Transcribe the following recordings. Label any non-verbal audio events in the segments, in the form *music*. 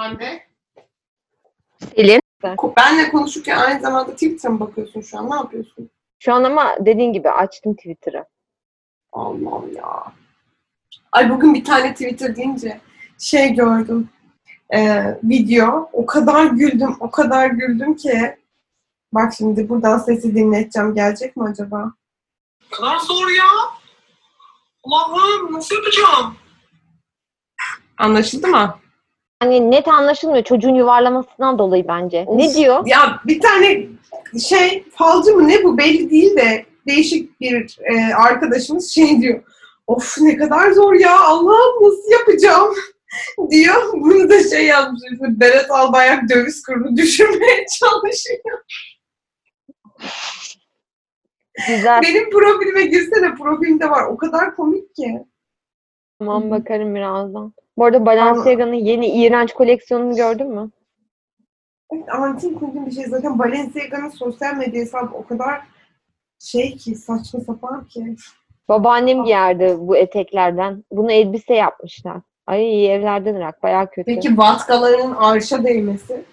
Hande. Selin. Benle konuşurken aynı zamanda Twitter'a mı bakıyorsun şu an? Ne yapıyorsun? Şu an ama dediğin gibi açtım Twitter'ı. Allah'ım ya. Ay bugün bir tane Twitter deyince şey gördüm. Ee, video. O kadar güldüm, o kadar güldüm ki. Bak şimdi buradan sesi dinleteceğim. Gelecek mi acaba? Ne kadar zor ya. Allah'ım nasıl yapacağım? Anlaşıldı mı? Hani net anlaşılmıyor çocuğun yuvarlamasından dolayı bence. Ne diyor? Ya bir tane şey falcı mı ne bu belli değil de değişik bir e, arkadaşımız şey diyor. Of ne kadar zor ya Allah'ım nasıl yapacağım *laughs* diyor. Bunu da şey yazmış. Berat Albayrak döviz kurunu *laughs* düşürmeye çalışıyor. Güzel. Benim profilime girsene profilimde var. O kadar komik ki. Tamam bakarım birazdan. Bu arada Balenciaga'nın yeni iğrenç koleksiyonunu gördün mü? Evet, antin kuntin bir şey. Zaten Balenciaga'nın sosyal medya hesabı o kadar şey ki saçma sapan ki. Babaannem giyerdi bu eteklerden. Bunu elbise yapmışlar. Ay evlerden ırak. Bayağı kötü. Peki vatkalarının arşa değmesi.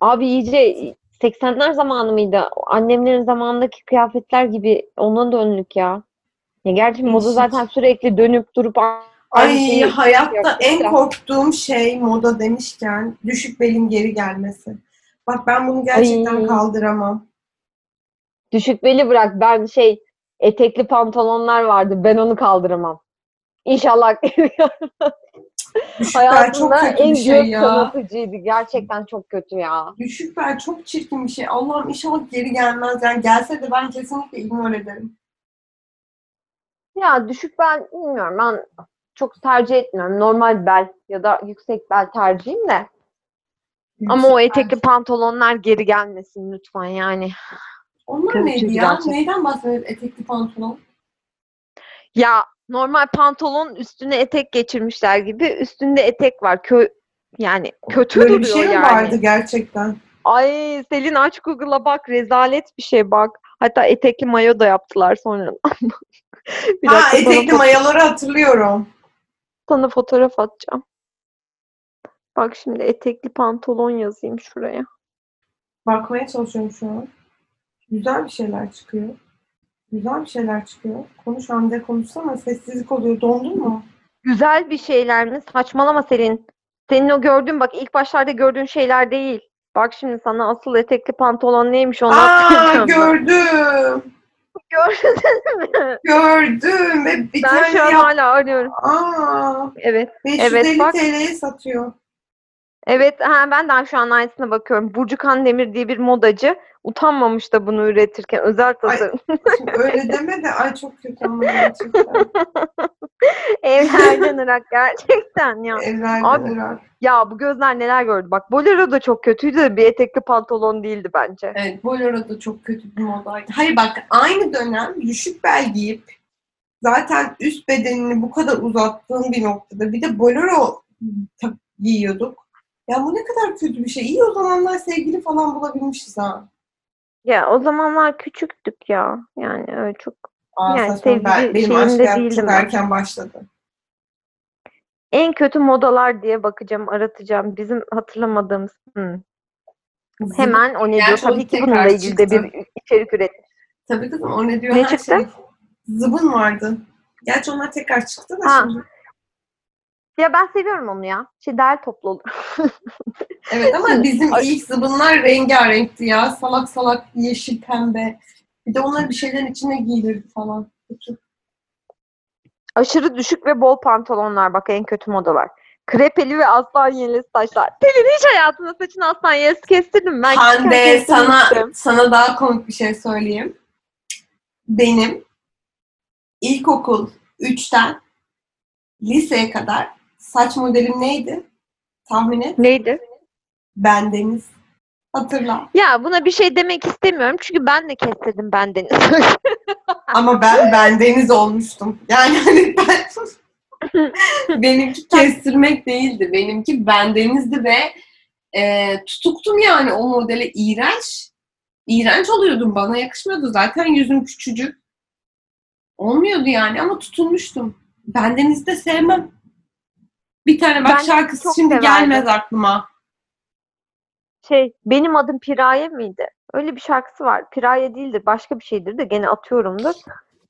Abi iyice 80'ler zamanı mıydı? Annemlerin zamanındaki kıyafetler gibi ondan dönlük ya. Ya gerçi moda zaten sürekli dönüp durup Ay şeyi hayatta yapmışlar. en korktuğum şey moda demişken düşük belin geri gelmesi. Bak ben bunu gerçekten Ay. kaldıramam. Düşük beli bırak. Ben şey etekli pantolonlar vardı. Ben onu kaldıramam. İnşallah *laughs* Düşük bel çok hayatımda kötü en bir şey göz ya. kanatıcıydı. Gerçekten çok kötü ya. Düşük bel çok çirkin bir şey. Allah'ım inşallah geri gelmez. Yani gelse de ben kesinlikle ignore ederim. Ya düşük bel bilmiyorum. Ben çok tercih etmiyorum. Normal bel ya da yüksek bel tercihim de. Ama o Yüksek bel. etekli pantolonlar geri gelmesin lütfen yani. Onlar kötü neydi ya? gerçekten. Neyden bahsediyoruz etekli pantolon? Ya normal pantolon üstüne etek geçirmişler gibi üstünde etek var. Kö yani kötü Böyle bir duruyor şey mi yani. vardı gerçekten? Ay Selin aç Google'a bak rezalet bir şey bak. Hatta etekli mayo da yaptılar sonra. *laughs* bir Ha etekli mayaları hatırlıyorum. Sana fotoğraf atacağım. Bak şimdi etekli pantolon yazayım şuraya. Bakmaya çalışıyorum şu an. Güzel bir şeyler çıkıyor. Güzel bir şeyler çıkıyor. Konuş Hande konuşsana. Sessizlik oluyor. Dondun mu? Güzel bir şeyler mi? Saçmalama Selin. Senin o gördüğün bak ilk başlarda gördüğün şeyler değil. Bak şimdi sana asıl etekli pantolon neymiş onu Aa ben. gördüm. Gördün mü? Gördüm. Ve bir Ben tane şu an yap- hala arıyorum. Aa, Evet. 550 Evet, bak. TL'ye satıyor. Evet, ha, ben de şu an aynısına bakıyorum. Burcu Kandemir diye bir modacı utanmamış da bunu üretirken özel tasarım. Şimdi öyle *laughs* deme de ay çok kötü ama gerçekten. *laughs* Evlerden ırak gerçekten ya. Evlerden Abi- Irak. Ya bu gözler neler gördü. Bak Bolero da çok kötüydü de bir etekli pantolon değildi bence. Evet, Bolero da çok kötü bir modaydı. Hayır bak aynı dönem düşük bel giyip zaten üst bedenini bu kadar uzattığın bir noktada bir de Bolero giyiyorduk. Ya bu ne kadar kötü bir şey. İyi o zamanlar sevgili falan bulabilmişiz ha. Ya o zamanlar küçüktük ya. Yani öyle çok Aa, Yani saçma. Ben, benim aşk hayatım değildim çok ben. erken başladı. en kötü modalar diye bakacağım, aratacağım. Bizim hatırlamadığımız. Hı. Hemen o ne diyor? Gerçi o Tabii ki tekrar bununla ilgili de çıktı. bir içerik üretmiş. Tabii kızım o ne diyor Ne her çıktı? şey. Zıbın vardı. Gerçi onlar tekrar çıktı da Ha. şimdi. Ya ben seviyorum onu ya. Şey derli toplu olur. *laughs* Evet ama bizim Ay. ilk zıbınlar rengarenkti ya. Salak salak yeşil pembe. Bir de onları bir şeylerin içine giyilirdi falan. Kötü. Aşırı düşük ve bol pantolonlar bak en kötü modalar. Krepeli ve aslan yelesi saçlar. Pelin hiç hayatında saçını aslan yelesi kestirdin mi? Ben Hande sana sana daha komik bir şey söyleyeyim. Benim ilkokul 3'ten liseye kadar saç modelim neydi? Tahmin et. Neydi? Bendeniz. Hatırla. Ya buna bir şey demek istemiyorum çünkü ben de kestirdim benden. *laughs* Ama ben bendeniz olmuştum. Yani hani ben *laughs* benimki kestirmek değildi. Benimki bendenizdi ve e, tutuktum yani o modele iğrenç. İğrenç oluyordum. Bana yakışmıyordu. Zaten yüzüm küçücük. Olmuyordu yani ama tutulmuştum. Bendenizi de sevmem. Bir tane bak Ben şarkısı şimdi severdim. gelmez aklıma. Şey benim adım Piraye miydi? Öyle bir şarkısı var. Piraye değildir. Başka bir şeydir de gene atıyorumdur.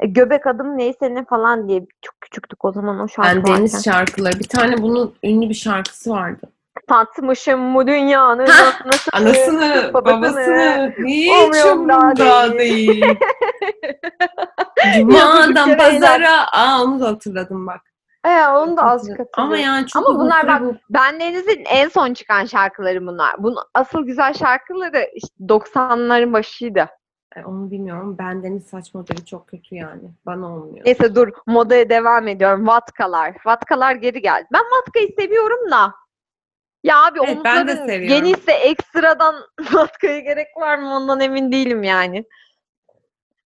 E, göbek adım neyse ne falan diye çok küçüktük o zaman o şarkı Ben varken. deniz şarkıları. Bir tane bunun ünlü bir şarkısı vardı. Tatmışım bu dünyanın anasını. Anasını, babasını, babasını hiç umurumda umurumda değil. *laughs* Cuma'dan pazara. Da hatırladım bak. E, onu da azıcık Ama yani çok Ama bunlar bak- bu- Ben Deniz'in en son çıkan şarkıları bunlar. Bunun asıl güzel şarkıları işte 90'ların başıydı. E, Onu bilmiyorum. Bendeniz saç modeli çok kötü yani. Bana olmuyor. Neyse dur modaya devam ediyorum. Vatkalar. Vatkalar geri geldi. Ben vatkayı seviyorum da. Ya abi Evet, ben de seviyorum. genişse ekstradan *laughs* vatkaya gerek var mı ondan emin değilim yani.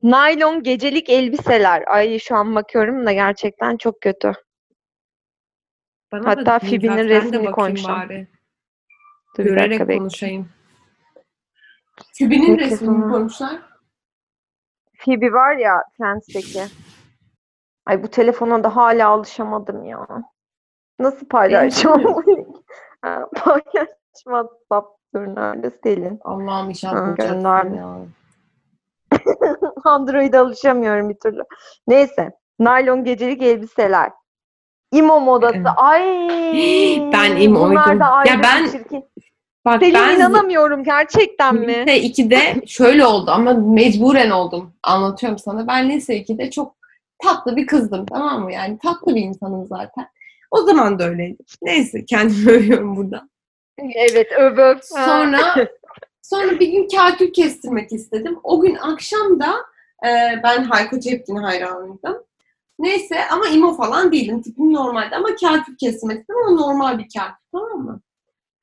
Naylon gecelik elbiseler. Ay şu an bakıyorum da gerçekten çok kötü. Bana Hatta Phoebe'nin resmini koymuşlar. bari. Dur Görerek dakika konuşayım. Phoebe'nin resmini koymuşlar. Phoebe var ya Friends'teki. Ay bu telefona da hala alışamadım ya. Nasıl paylaşacağım? *laughs* Ha, Paylaş WhatsApp dur nerede Selin? Allah'ım inşallah bulacaksın ya. *laughs* Android'e alışamıyorum bir türlü. Neyse. Naylon gecelik elbiseler. İmo modası. Evet. Ay. *gasps* Ben imoydum. Ya ben- çirkin. Bak Selin ben inanamıyorum gerçekten mi? lise 2'de şöyle oldu ama mecburen oldum. Anlatıyorum sana. Ben lise 2'de çok tatlı bir kızdım tamam mı? Yani tatlı bir insanım zaten. O zaman da öyleydi. Neyse kendimi *laughs* övüyorum burada. Evet öv öv. Ha. Sonra *laughs* sonra bir gün kakül kestirmek istedim. O gün akşam da e, ben Hayko Cepkin hayranıydım. Neyse ama imo falan değilim. Tipim normaldi ama kakül kestirmek istedim ama normal bir kakül tamam mı?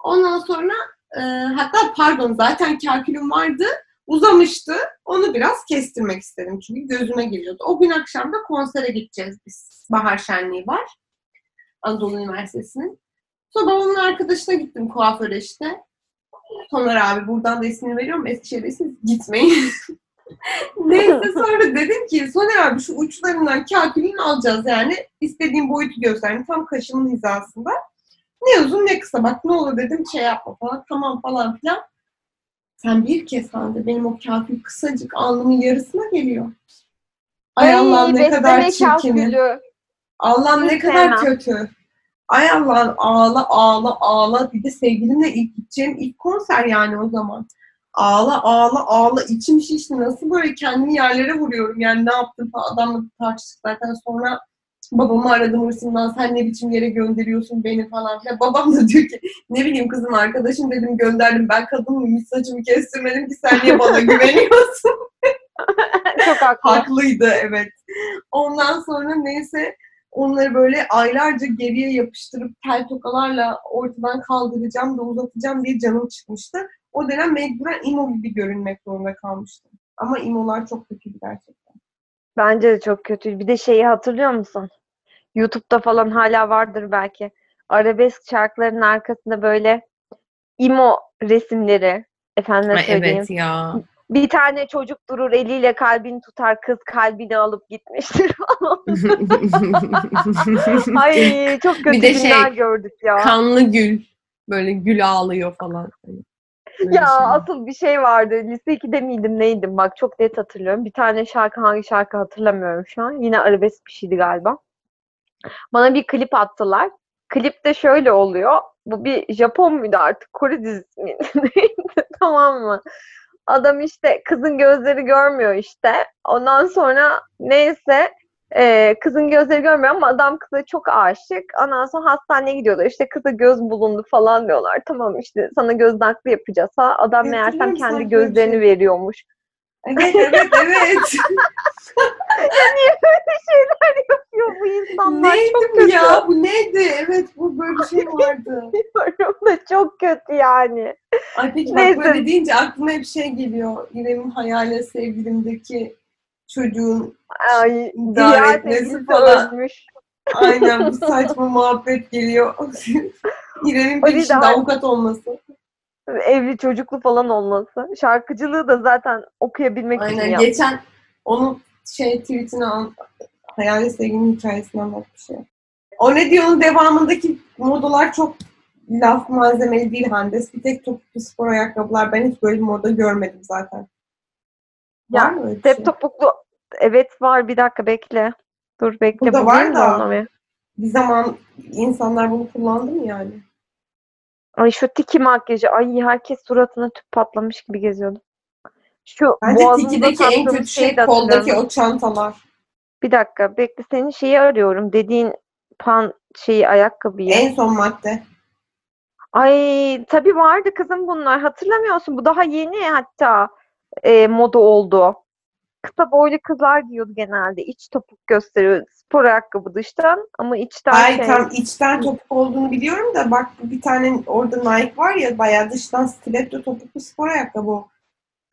Ondan sonra e, hatta pardon zaten kakülüm vardı. Uzamıştı. Onu biraz kestirmek istedim. Çünkü gözüme geliyordu. O gün akşam da konsere gideceğiz biz. Bahar Şenliği var. Anadolu Üniversitesi'nin. Sonra babamın arkadaşına gittim kuaföre işte. Soner abi buradan da ismini veriyorum. Eskişehir'e siz gitmeyin. *laughs* Neyse sonra dedim ki Soner abi şu uçlarından kakülünü alacağız yani. istediğim boyutu gösterdim. Tam kaşımın hizasında. Ne uzun ne kısa. Bak ne olur dedim şey yapma falan. Tamam falan filan. Sen bir kez halde benim o kakül kısacık alnımın yarısına geliyor. Ay Allah'ım ne kadar kahkülü. Allah'ım ne kadar kötü. Ay Allah'ım ağla ağla ağla. Bir de sevgilimle ilk gideceğim ilk konser yani o zaman. Ağla ağla ağla içim şişti. Nasıl böyle kendimi yerlere vuruyorum yani ne yaptım falan. Adamla tartıştık zaten sonra babamı aradım hırsımdan sen ne biçim yere gönderiyorsun beni falan filan. Babam da diyor ki ne bileyim kızım arkadaşım dedim gönderdim ben kadın mıyım hiç saçımı kestirmedim ki sen niye bana güveniyorsun? *laughs* Çok haklı. Haklıydı evet. Ondan sonra neyse onları böyle aylarca geriye yapıştırıp tel tokalarla ortadan kaldıracağım da uzatacağım diye canım çıkmıştı. O dönem mecburen imo gibi görünmek zorunda kalmıştım. Ama imolar çok kötüydü gerçekten. Bence de çok kötü. Bir de şeyi hatırlıyor musun? YouTube'da falan hala vardır belki. Arabesk şarkılarının arkasında böyle imo resimleri. Efendime Ay, söyleyeyim. evet ya. Bir tane çocuk durur eliyle kalbini tutar kız kalbini alıp gitmiştir *laughs* falan. *laughs* Ay çok kötü Bir de şey, gördük ya. Kanlı gül. Böyle gül ağlıyor falan. Ya asıl bir şey vardı. Lise 2'de miydim neydim? Bak çok net hatırlıyorum. Bir tane şarkı hangi şarkı hatırlamıyorum şu an. Yine arabesk bir şeydi galiba. Bana bir klip attılar. Klipte şöyle oluyor. Bu bir Japon muydu artık? Kore dizisi miydi? *laughs* Tamam mı? Adam işte kızın gözleri görmüyor işte. Ondan sonra neyse e, kızın gözleri görmüyor ama adam kıza çok aşık. Ondan sonra hastaneye gidiyorlar. İşte kıza göz bulundu falan diyorlar. Tamam işte sana göz nakli yapacağız. Ha, adam meğersem Hatırlıyorum kendi gözlerini şey. veriyormuş. Evet evet evet. *laughs* Yapıyor bu insanlar neydi çok bu kötü. ya? Bu neydi? Evet bu böyle bir şey vardı. *laughs* Bilmiyorum da çok kötü yani. Ay peki bak Neyse. böyle deyince aklıma hep şey geliyor. İrem'in hayale sevgilimdeki çocuğun Ay, İdare diğer etmesi sevgilisi falan. ölmüş. aynen bu *laughs* saçma muhabbet geliyor. *laughs* İrem'in peşinde hay- avukat olması. Evli çocuklu falan olması. Şarkıcılığı da zaten okuyabilmek için Aynen geçen onun şey tweetini an, hayale sevgilinin hikayesini anlatmış ya. O ne diyorsun devamındaki modalar çok laf malzemeli değil Handes. Bir tek topuklu spor ayakkabılar. Ben hiç böyle bir moda görmedim zaten. Ya, Var mı öyle bir şey? Step topuklu evet var bir dakika bekle. Dur bekle. Burada bulayım var da bir. Bir zaman insanlar bunu kullandı mı yani? Ay şu tiki makyajı. Ay herkes suratına tüp patlamış gibi geziyordu. Şu Bence Tiki'deki en kötü şey koldaki o çantalar. Bir dakika bekle senin şeyi arıyorum. Dediğin pan şeyi ayakkabıyı. En son madde. Ay tabii vardı kızım bunlar. Hatırlamıyorsun. Bu daha yeni hatta e, moda oldu. Kısa boylu kızlar giyiyordu genelde. İç topuk gösteriyor. Spor ayakkabı dıştan ama içten Hayır şey. tam içten topuk olduğunu biliyorum da bak bir tane orada Nike var ya bayağı dıştan stiletto topuklu spor ayakkabı o.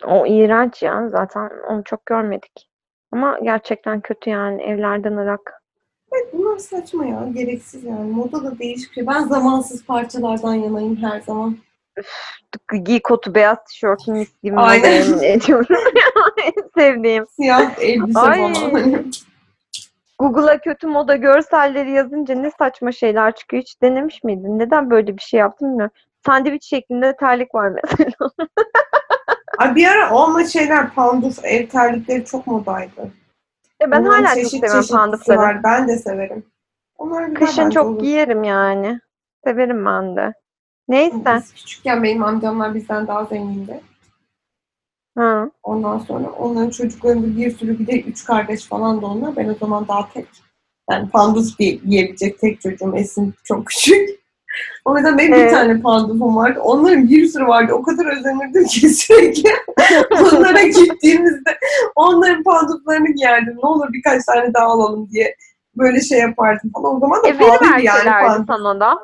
O iğrenç ya. Zaten onu çok görmedik. Ama gerçekten kötü yani. Evlerden ırak. Evet bunlar saçma ya. Gereksiz yani. Moda da değişik. Ben zamansız parçalardan yanayım her zaman. Giy kotu beyaz tişörtün mis gibi ediyorum. *laughs* en sevdiğim. Siyah elbise Ay. falan. *laughs* Google'a kötü moda görselleri yazınca ne saçma şeyler çıkıyor. Hiç denemiş miydin? Neden böyle bir şey yaptım bilmiyorum. Sandviç şeklinde terlik var mesela. *laughs* Ay bir ara olma şeyler panduf ev terlikleri çok modaydı. Ya ben Onların hala çok çeşit seviyorum çeşitlisi pandufları. var. Ben de severim. Onlar Kışın çok olur. giyerim yani. Severim ben de. Neyse. Biz küçükken benim amcamlar bizden daha zengindi. Ha. Ondan sonra onların çocuklarında bir sürü bir de üç kardeş falan da onlar. Ben o zaman daha tek. Yani pandus diye yiyebilecek tek çocuğum. Esin çok küçük. *laughs* O yüzden benim bir Evet. tane pandufum vardı. Onların bir sürü vardı. O kadar özenirdim ki *laughs* sürekli onlara gittiğimizde onların panduflarını giyerdim. Ne olur birkaç tane daha alalım diye. Böyle şey yapardım falan. O zaman da E pahalıydı yani panduf. sana da.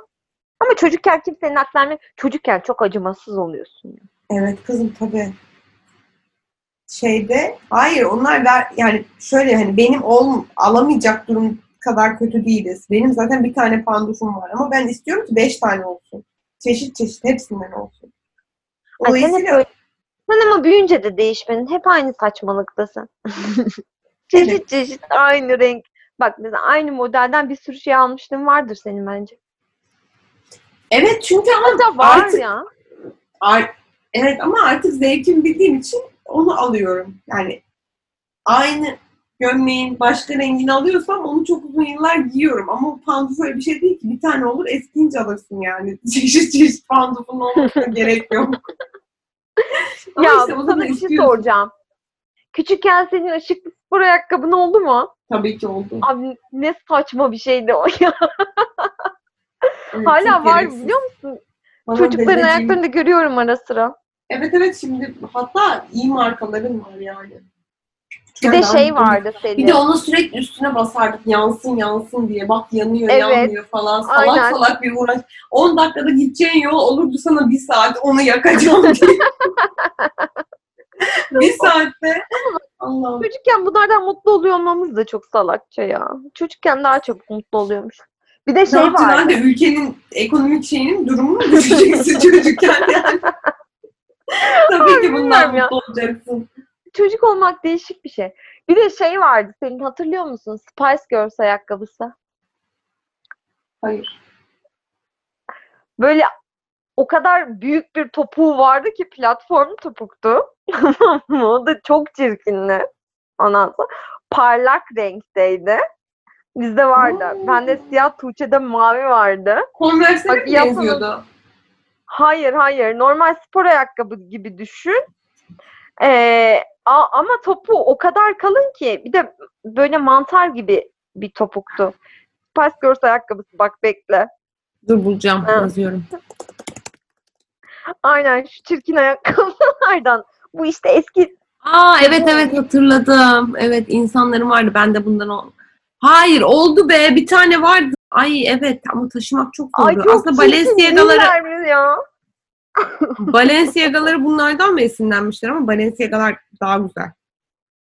Ama çocukken kimsenin aklına Çocukken çok acımasız oluyorsun. Evet kızım tabii. Şeyde hayır onlar da yani şöyle hani benim ol alamayacak durum kadar kötü değiliz. Benim zaten bir tane pandufum var ama ben istiyorum ki beş tane olsun. Çeşit çeşit hepsinden olsun. Ay Dolayısıyla böyle. Sen ama büyüyünce de değişmedin. Hep aynı saçmalıktasın. *laughs* çeşit çeşit aynı renk. Bak mesela aynı modelden bir sürü şey almışlığın vardır senin bence. Evet çünkü ama da var artık ya. ar- evet ama artık zevkimi bildiğim için onu alıyorum. Yani aynı gömleğin başka rengini alıyorsam onu çok uzun yıllar giyiyorum. Ama o panduf öyle bir şey değil ki. Bir tane olur eskiyince alırsın yani. *laughs* Çeşit çeşit pandufun olmasına *laughs* gerek yok. Ya işte sana bir şey soracağım. Küçükken senin ışıklı spor ayakkabın oldu mu? Tabii ki oldu. Abi ne saçma bir şeydi o ya. *laughs* Hala var gereksiz. biliyor musun? Bana Çocukların dedeciğim- ayaklarını görüyorum ara sıra. Evet evet şimdi hatta iyi markaların var yani. Bir de şey vardı senin. Bir de onu sürekli üstüne basardık yansın yansın diye. Bak yanıyor Evet. yanmıyor falan. Salak Aynen. salak bir uğraş. 10 dakikada gideceğin yol olurdu sana bir saat onu yakacağım *laughs* diye. bir saatte. Allah'ım. Çocukken bunlardan mutlu oluyor olmamız da çok salakça ya. Çocukken daha çok mutlu oluyormuş. Bir de şey vardı. halde ülkenin ekonomik şeyinin durumunu mu düşeceksin *laughs* çocukken yani? Tabii ki bundan bilmiyorum ya. mutlu olacaksın. Çocuk olmak değişik bir şey. Bir de şey vardı senin hatırlıyor musun? Spice Girls ayakkabısı. Hayır. Böyle o kadar büyük bir topuğu vardı ki platform topuktu. *laughs* o da çok çirkindi. Ondan sonra parlak renkteydi. Bizde vardı. Hmm. Bende siyah Tuğçe'de mavi vardı. Converse'e Bak, mi benziyordu? Hayır hayır. Normal spor ayakkabı gibi düşün. Ee, a- ama topu o kadar kalın ki bir de böyle mantar gibi bir topuktu. Spice Girls ayakkabısı bak bekle. Dur bulacağım Ha. yazıyorum. Aynen şu çirkin ayakkabılardan. Bu işte eski Aa evet evet hatırladım. Evet insanların vardı. Ben de bundan. Hayır oldu be. Bir tane vardı. Ay evet ama taşımak çok Ay zordu. çok Aslında Balenciaga'ları ya? *laughs* *laughs* Balenciaga'ları bunlardan mı esinlenmişler ama Balenciaga'lar daha güzel.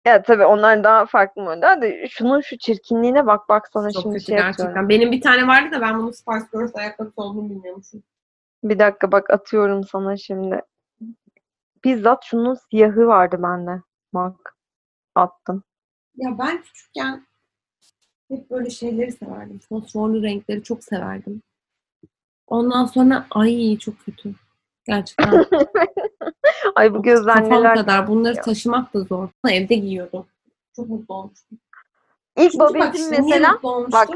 Ya tabii onlar daha farklı model de şunun şu çirkinliğine bak bak sana Çok şimdi kötü şey gerçekten. atıyorum. Benim bir tane vardı da ben bunu Spice Girls ayakkabısı olduğunu bilmiyormuşum. Bir dakika bak atıyorum sana şimdi. Bizzat şunun siyahı vardı bende. Bak attım. Ya ben küçükken hep böyle şeyleri severdim. Fosforlu renkleri çok severdim. Ondan sonra ay çok kötü. Gerçekten. *laughs* Ay bu gözler Kafam neler. kadar. Bunları taşımak da zor. Evde giyiyordum. Çok mutlu olmuştum. İlk Çünkü bak işte mesela bak,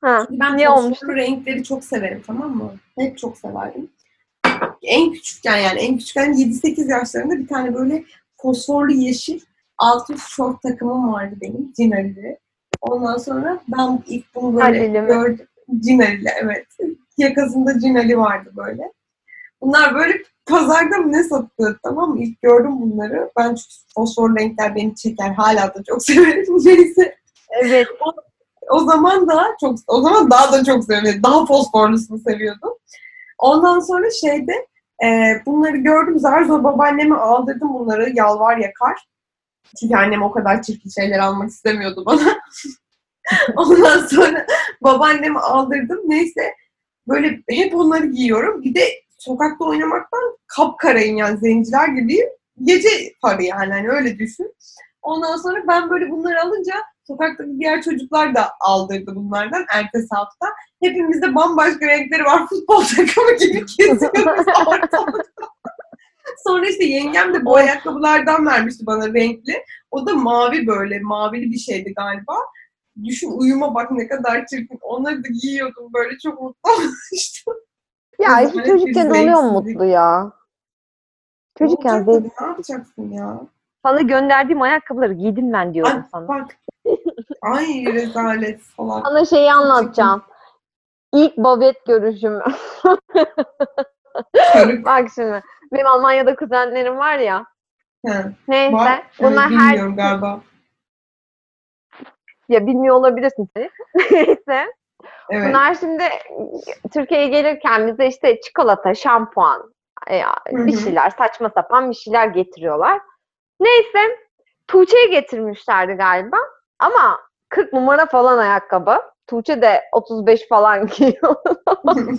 ha, Ben niye fosforlu olmuştu? renkleri çok severim tamam mı? Hep çok severdim. En küçükken yani en küçükken 7-8 yaşlarında bir tane böyle fosforlu yeşil altı şort takımım vardı benim. Cinali'de. Ondan sonra ben ilk bunu böyle Halil'i gördüm. Cinali'yle evet. Yakasında Cinali vardı böyle. Bunlar böyle pazarda mı ne satılıyor tamam mı? İlk gördüm bunları. Ben çünkü fosfor renkler beni çeker. Hala da çok *laughs* severim. Neyse. Evet. O zaman da çok o zaman daha da çok seviyordum. Daha fosforlusunu seviyordum. Ondan sonra şeyde e, bunları gördüm. Zar zor babaanneme aldırdım bunları. Yalvar yakar. Çünkü annem o kadar çirkin şeyler almak istemiyordu bana. *laughs* Ondan sonra babaanneme aldırdım. Neyse böyle hep onları giyiyorum. Bir de sokakta oynamaktan kapkarayım yani zenciler gibiyim. Gece farı yani hani öyle düşün. Ondan sonra ben böyle bunları alınca sokaktaki diğer çocuklar da aldırdı bunlardan ertesi hafta. Hepimizde bambaşka renkleri var. Futbol takımı gibi *laughs* geziyoruz ortalıkta. *laughs* Sonra işte yengem de bu Of. ayakkabılardan vermişti bana renkli. O da mavi böyle, mavili bir şeydi galiba. Düşün uyuma bak ne kadar çirkin. Onları da giyiyordum böyle çok mutlu *laughs* olmuştum. Ya bir çocukken oluyor zevksizlik. mutlu ya. Çocukken Olacak zevk. tabii, Ne yapacaksın ya? Sana gönderdiğim ayakkabıları giydim ben diyorum Ay sana. bak. Ay rezalet falan. Sana şeyi anlatacağım. İlk babet görüşüm. Körük. Bak şimdi. Benim Almanya'da kuzenlerim var ya. He, Neyse. var. Bunlar her bilmiyorum galiba. ya bilmiyor olabilirsin. *laughs* Neyse. Evet. Bunlar şimdi Türkiye'ye gelirken bize işte çikolata, şampuan, e, bir şeyler, saçma sapan bir şeyler getiriyorlar. Neyse Tuğçe'ye getirmişlerdi galiba. Ama 40 numara falan ayakkabı. Tuğçe de 35 falan *laughs* giyiyor. *laughs*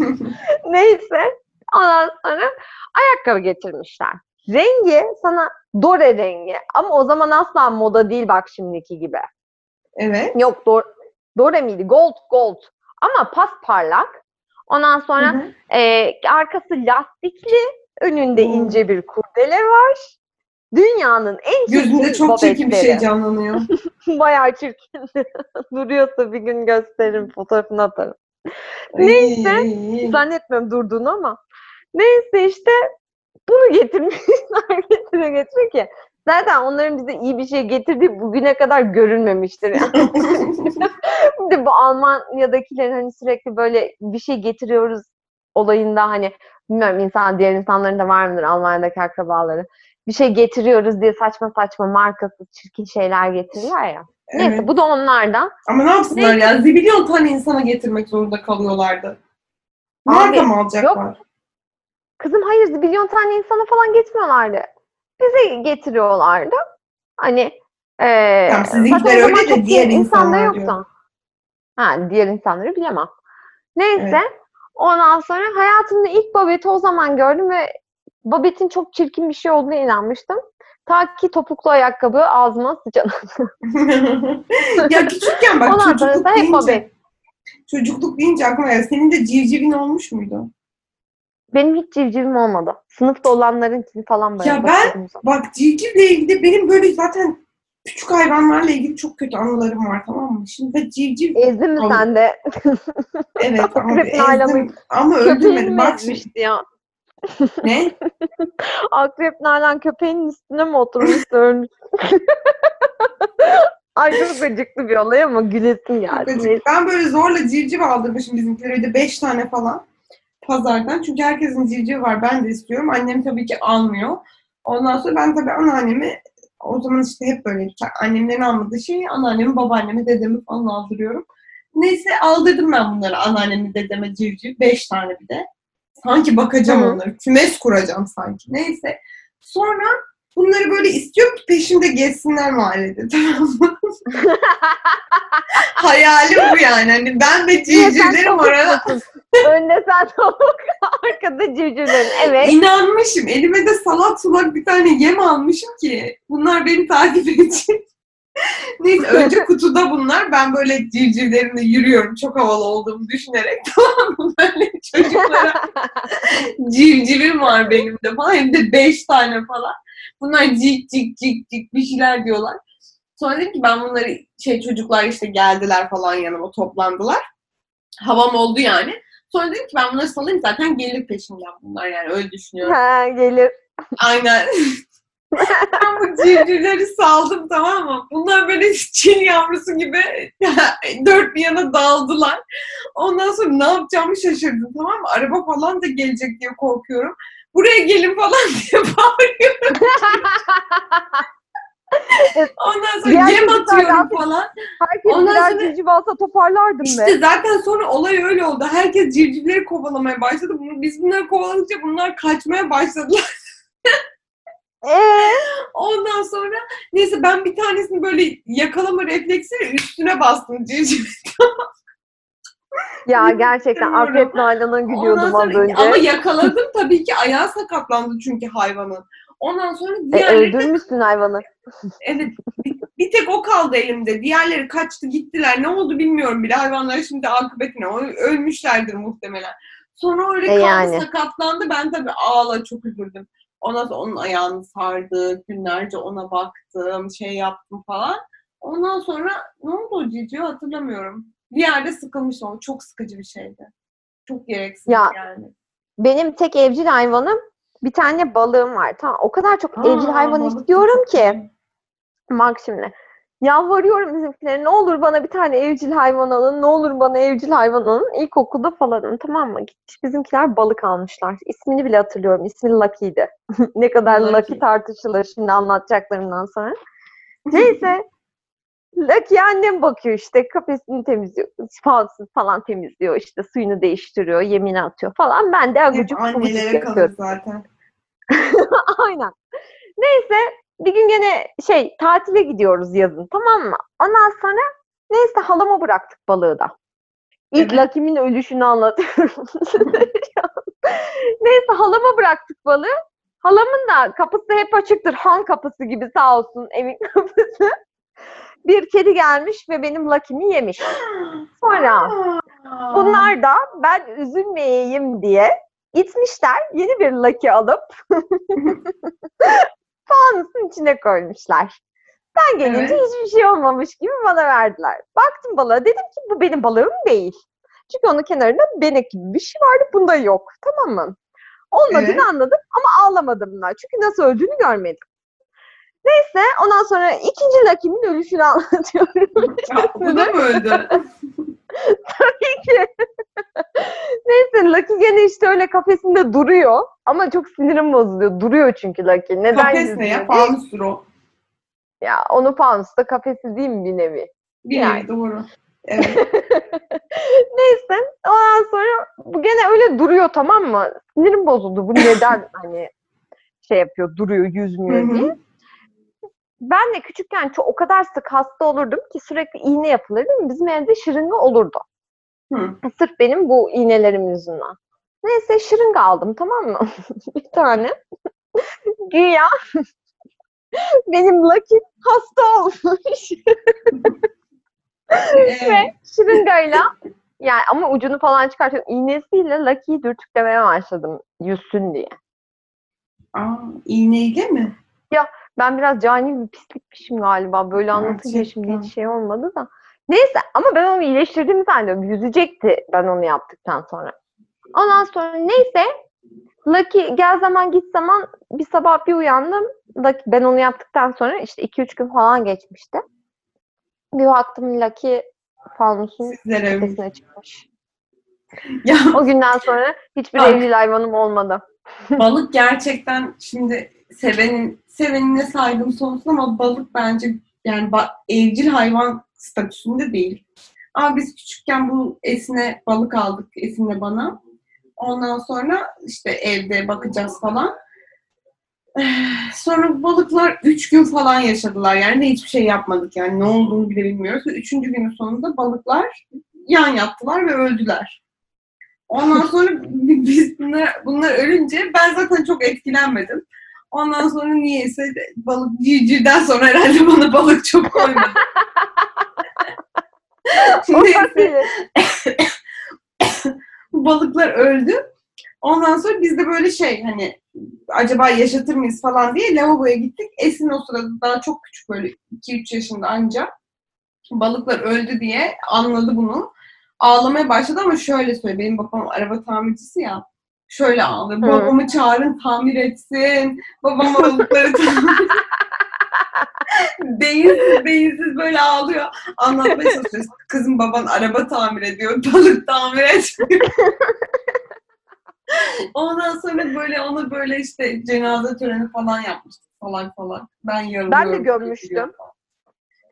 Neyse. Ondan sonra ayakkabı getirmişler. Rengi sana Dore rengi. Ama o zaman asla moda değil bak şimdiki gibi. evet. Yok Dore, Dore miydi? Gold, gold. Ama pas parlak. Ondan sonra Hı hı. e, arkası lastikli. Önünde Hmm. ince bir kurdele var. Dünyanın en çirkin Gözünde çok çirkin bir şey *laughs* canlanıyor. Bayağı çirkin. *laughs* Duruyorsa bir gün gösteririm, fotoğrafını atarım. Neyse. Zannetmiyorum durduğunu ama. Neyse işte bunu getirmişler *laughs* getire getire ki. Zaten onların bize iyi bir şey getirdiği bugüne kadar görülmemiştir. *laughs* Yani. de bu Almanya'dakilerin hani sürekli böyle bir şey getiriyoruz olayında hani bilmiyorum insan diğer insanların da var mıdır Almanya'daki akrabaları. Bir şey getiriyoruz diye saçma saçma markası çirkin şeyler getirirler ya. Neyse Evet. bu da onlardan. Ama ne yapsınlar Neyse. ya? Zibilyon tane insana getirmek zorunda kalıyorlardı. Marka Abi, alacaklar? Kızım hayır milyon tane insana falan getiriyorlardı. Bize getiriyorlardı. Hani eee Tamam, sizinkiler öyle de diğer insanlar yoktu. diyor. Ha diğer insanları bilemem. Neyse Evet. ondan sonra hayatımda ilk Babet'i o zaman gördüm ve Babet'in çok çirkin bir şey olduğuna inanmıştım. Ta ki topuklu ayakkabı ağzıma sıçan. *laughs* ya küçükken bak Ondan çocukluk da hep deyince, Babet. çocukluk deyince aklıma geldi. Senin de civcivin olmuş muydu? Benim hiç civcivim olmadı. Sınıfta olanlarınkini falan böyle Ya ben- zaman. Bak civcivle ilgili benim böyle zaten küçük hayvanlarla ilgili çok kötü anılarım var tamam mı? Şimdi civciv Ezdin mi Oğlum, sen de? evet *laughs* abi ezdim ama öldürmedim. Bak şimdi ya? ne? *laughs* Akrep Nalan köpeğinin üstüne mi oturmuş ölmüş? *laughs* Ay çok acıklı bir olay ama acık. Neyse. Ben böyle zorla civciv aldırmışım bizimkilere de 5 tane falan pazardan. Çünkü herkesin civcivi var. Ben de istiyorum. Annem tabii ki almıyor. Ondan sonra ben tabii anneannemi o zaman işte hep böyle annemlerin almadığı şeyi anneannemi, babaannemi, dedemi falan aldırıyorum. Neyse aldırdım ben bunları anneannemi, dedeme civciv. 5 tane bir de. Sanki bakacağım Hı. onları. Kümes kuracağım sanki. Neyse. Sonra bunları böyle istiyorum ki peşimde gezsinler mahallede. *laughs* Tamam mı? *laughs* Hayalim bu yani. Hani ben sen civcivlerim musun? Önde sen tavuk, *laughs* arkada civcivlerin. Evet. inanmışım. Elime de salak sulak bir tane yem almışım ki bunlar beni takip edecek. Neyse önce kutuda bunlar. Ben böyle civcivlerimle yürüyorum. Çok havalı olduğumu düşünerek. Tamam mı? Böyle çocuklara civcivim var benim de falan. Hem de beş tane falan. Bunlar cik cik cik cik bir şeyler diyorlar. Sonra dedim ki ben bunları şey çocuklar işte geldiler falan yanıma toplandılar. Havam oldu yani. Sonra dedim ki ben bunları salayım zaten gelir peşimden bunlar yani öyle düşünüyorum. ha, gelir. Aynen. *laughs* ben bu civcivleri saldım tamam mı? Bunlar böyle çil yavrusu gibi *laughs* dört bir yana daldılar. Ondan sonra ne yapacağımı şaşırdım tamam mı? Araba falan da gelecek diye korkuyorum. Buraya gelin falan *laughs* diye bağırıyorum. *laughs* Ondan sonra Diğer yem atıyorum falan. Herkes Ondan birer sonra- civciv alsa toparlardım İşte be. zaten sonra olay öyle oldu. Herkes civcivleri kovalamaya başladı. Biz bunları kovaladıkça bunlar kaçmaya başladılar. *laughs* Ee, Ondan sonra neyse ben bir tanesini böyle yakalama refleksiyle üstüne bastım civciv. *laughs* ya gerçekten. Akrep Nalan'a gülüyordum az önce. Ama yakaladım tabii ki ayağı sakatlandı çünkü hayvanın. Ondan sonra E, diğerleri de- öldürmüşsün hayvanı. *laughs* evet bir, bir tek o kaldı elimde. Diğerleri kaçtı gittiler. Ne oldu bilmiyorum bile. Hayvanlar şimdi akıbetine ölmüşlerdir muhtemelen. Sonra öyle E, kaldı yani. sakatlandı. Ben tabii ağla çok üzüldüm. Sonra onun ayağını sardı. Günlerce ona baktım. Şey yaptım falan. Ondan sonra ne oldu o civciv hatırlamıyorum. Bir yerde sıkılmıştım ama çok sıkıcı bir şeydi. Çok gereksiz Ya, yani. Benim tek evcil hayvanım bir tane balığım var. Tamam o kadar çok evcil Aa, hayvan balık da istiyorum ki. Bak şimdi. Yalvarıyorum bizimkilere ne olur bana bir tane evcil hayvan alın. Ne olur bana evcil hayvan alın. İlkokulda falanım tamam mı? Gitmiş bizimkiler balık almışlar. İsmini bile hatırlıyorum. İsmi Lucky'di. *laughs* ne kadar Lucky. Lucky tartışılır şimdi anlatacaklarımdan sonra. Neyse. Lucky annem bakıyor işte kafesini temizliyor. Falsız falan temizliyor. işte suyunu değiştiriyor. Yemini atıyor falan. Ben de agucuk kalır yapıyorum. zaten. *laughs* Aynen. Neyse bir gün gene şey tatile gidiyoruz yazın tamam mı? Ondan sonra neyse halama bıraktık balığı da. İlk Evet. Lucky'min ölüşünü anlatıyorum. *laughs* neyse halama bıraktık balığı. Halamın da kapısı hep açıktır. Han kapısı gibi sağ olsun evin kapısı. Bir kedi gelmiş ve benim Lucky'mi yemiş. Sonra. Bunlar da ben üzülmeyeyim diye gitmişler yeni bir Lucky alıp *laughs* fanusun içine koymuşlar. Ben gelince Evet. hiçbir şey olmamış gibi bana verdiler. Baktım balığa dedim ki bu benim balığım değil. Çünkü onun kenarında benek gibi bir şey vardı bunda yok. Tamam mı? Olmadığını Evet. anladım ama ağlamadım da. Çünkü nasıl öldüğünü görmedim. Neyse ondan sonra ikinci Lucky'min ölüşünü anlatıyorum. *laughs* Ya, bu da mı öldü? *laughs* Tabii ki. Neyse Lucky gene işte öyle kafesinde duruyor. Ama çok sinirim bozuluyor. Duruyor çünkü Lucky. Neden Kafes ne ya? Fanustur o. Ya onu Faunus'ta kafesi değil mi bir nevi? Bir Yani. nevi doğru. Evet. *laughs* Neyse ondan sonra bu gene öyle duruyor tamam mı? Sinirim bozuldu. Bu neden hani şey yapıyor duruyor yüzmüyor diye. Ben de küçükken çok, o kadar sık hasta olurdum ki sürekli iğne yapılırdı. Bizim evde şırınga olurdu. Hı. Sırf benim bu iğnelerim yüzünden. Neyse şırınga aldım tamam mı? *laughs* bir tane. *laughs* Güya *laughs* benim Lucky hasta olmuş. Evet. Ve şırıngayla yani ama ucunu falan çıkartıyorum. İğnesiyle Lucky'yi dürtüklemeye başladım yüzsün diye. Aa, iğneyle mi? Ben biraz cani bir pislikmişim galiba. Böyle anlatınca şimdi hiç şey olmadı da. Neyse ama ben onu iyileştirdiğimi zannediyorum. Yüzecekti ben onu yaptıktan sonra. Ondan sonra neyse Lucky gel zaman git zaman bir sabah bir uyandım. Lucky, ben onu yaptıktan sonra işte 2-3 gün falan geçmişti. Bir baktım Lucky fanusun tepesine çıkmış. Ya O günden sonra hiçbir Bak. evcil hayvanım olmadı. Balık gerçekten şimdi sevenin sevenine saygım sonsuz ama balık bence yani ba- evcil hayvan statüsünde değil. Ama biz küçükken bu Esin'e balık aldık Esin'le bana. Ondan sonra işte evde bakacağız falan. *sighs* Sonra balıklar üç gün falan yaşadılar. Yani de hiçbir şey yapmadık yani ne olduğunu bile bilmiyoruz. Üçüncü günün sonunda balıklar yan yattılar ve öldüler. Ondan sonra *laughs* biz bunlar, bunlar ölünce ben zaten çok etkilenmedim. Ondan sonra niyeyse balık civcivden sonra herhalde bana balık çok koymadı. *laughs* *laughs* Neyse balıklar öldü. Ondan sonra biz de böyle şey hani acaba yaşatır mıyız falan diye lavaboya gittik. Esin o sırada daha çok küçük böyle 2-3 yaşında ancak balıklar öldü diye anladı bunu. Ağlamaya başladı ama şöyle söyle benim babam araba tamircisi ya. Şöyle ağlıyor. Babamı çağırın tamir etsin. Babam balıkları tamir *laughs* Beyinsiz beyinsiz böyle ağlıyor. Anlatmaya çalışıyor. Kızım baban araba tamir ediyor. Balık tamir etmiyor. *laughs* Ondan sonra böyle onu böyle işte cenaze töreni falan yapmıştık falan falan. Ben yarılıyorum. Ben de gömmüştüm.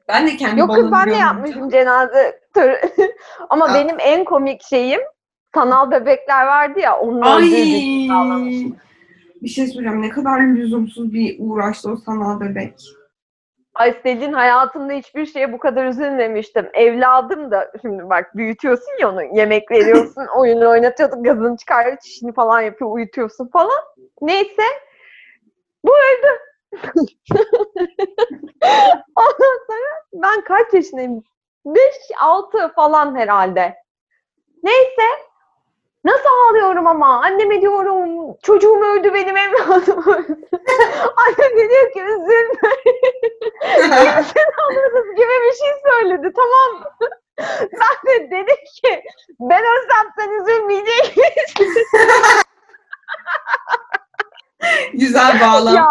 Ben de kendi Yok kız ben de yapmıştım cenaze töreni. *laughs* Ama Ya. benim en komik şeyim sanal bebekler vardı ya onlar Ay. Bir şey söyleyeceğim. Ne kadar lüzumsuz bir uğraştı o sanal bebek. Ay Selin hayatımda hiçbir şeye bu kadar üzülmemiştim. Evladım da şimdi bak büyütüyorsun ya onu yemek veriyorsun, *laughs* oyunu oynatıyorduk, gazını çıkarıyor, çişini falan yapıyor, uyutuyorsun falan. Neyse bu öldü. *laughs* Ondan sonra ben kaç yaşındayım? 5-6 falan herhalde. Neyse Nasıl ağlıyorum ama? Anneme diyorum çocuğum öldü benim evladım öldü. *laughs* Annem diyor ki üzülme. *laughs* Sen ağlıyorsun gibi bir şey söyledi tamam mı? Ben de dedim ki ben ölsem sen üzülmeyecek misin? *laughs* Güzel bağlam. ya.